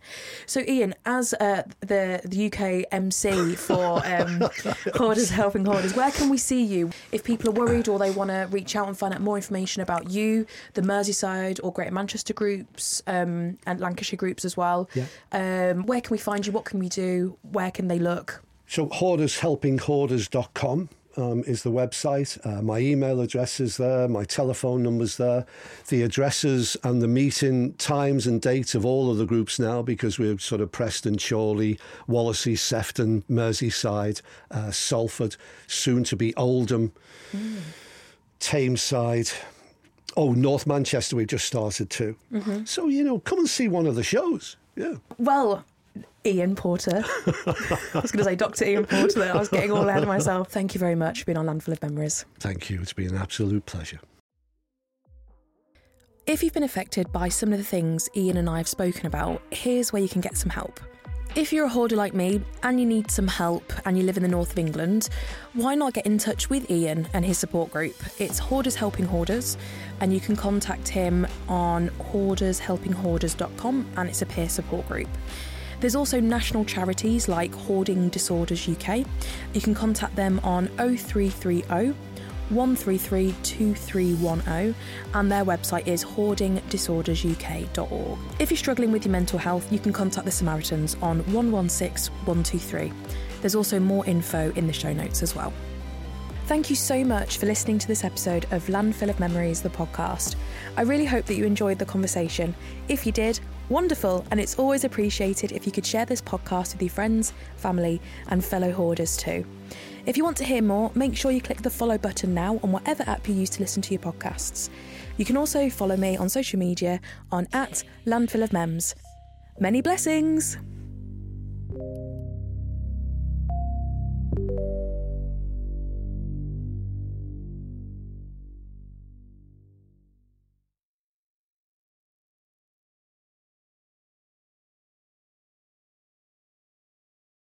A: So, Ian, as uh, the the UK MC for um, Hoarders Helping Hoarders, where can we see you if people are worried or they want to reach out and find out more information about you, the Merseyside or Greater Manchester groups um, and Lancashire groups as well?
B: Yeah.
A: Um, where can we find you? What can we do? Where can they look?
B: So hoardershelpinghoarders.com um, is the website. Uh, my email address is there. My telephone number's there. The addresses and the meeting times and dates of all of the groups now because we're sort of Preston, Chorley, Wallasey, Sefton, Merseyside, uh, Salford, soon to be Oldham, Tameside. Oh, North Manchester, we've just started too. Mm-hmm. So, you know, come and see one of the shows. Yeah.
A: Well, Ian Porter. I was going to say Dr. Ian Porter there. I was getting all ahead of myself. Thank you very much for being on Landfill of Memories.
B: Thank you. It's been an absolute pleasure.
A: If you've been affected by some of the things Ian and I have spoken about, here's where you can get some help. If you're a hoarder like me and you need some help and you live in the north of England, why not get in touch with Ian and his support group? It's Hoarders Helping Hoarders, and you can contact him on hoardershelpinghoarders.com and it's a peer support group. There's also national charities like Hoarding Disorders UK. You can contact them on 0330 133 2310 and their website is hoardingdisordersuk.org. If you're struggling with your mental health, you can contact the Samaritans on 116 123. There's also more info in the show notes as well. Thank you so much for listening to this episode of Landfill of Memories, the podcast. I really hope that you enjoyed the conversation. If you did, wonderful, and it's always appreciated if you could share this podcast with your friends, family, and fellow hoarders too. If you want to hear more, make sure you click the follow button now on whatever app you use to listen to your podcasts. You can also follow me on social media on at Landfill of Mems. Many blessings!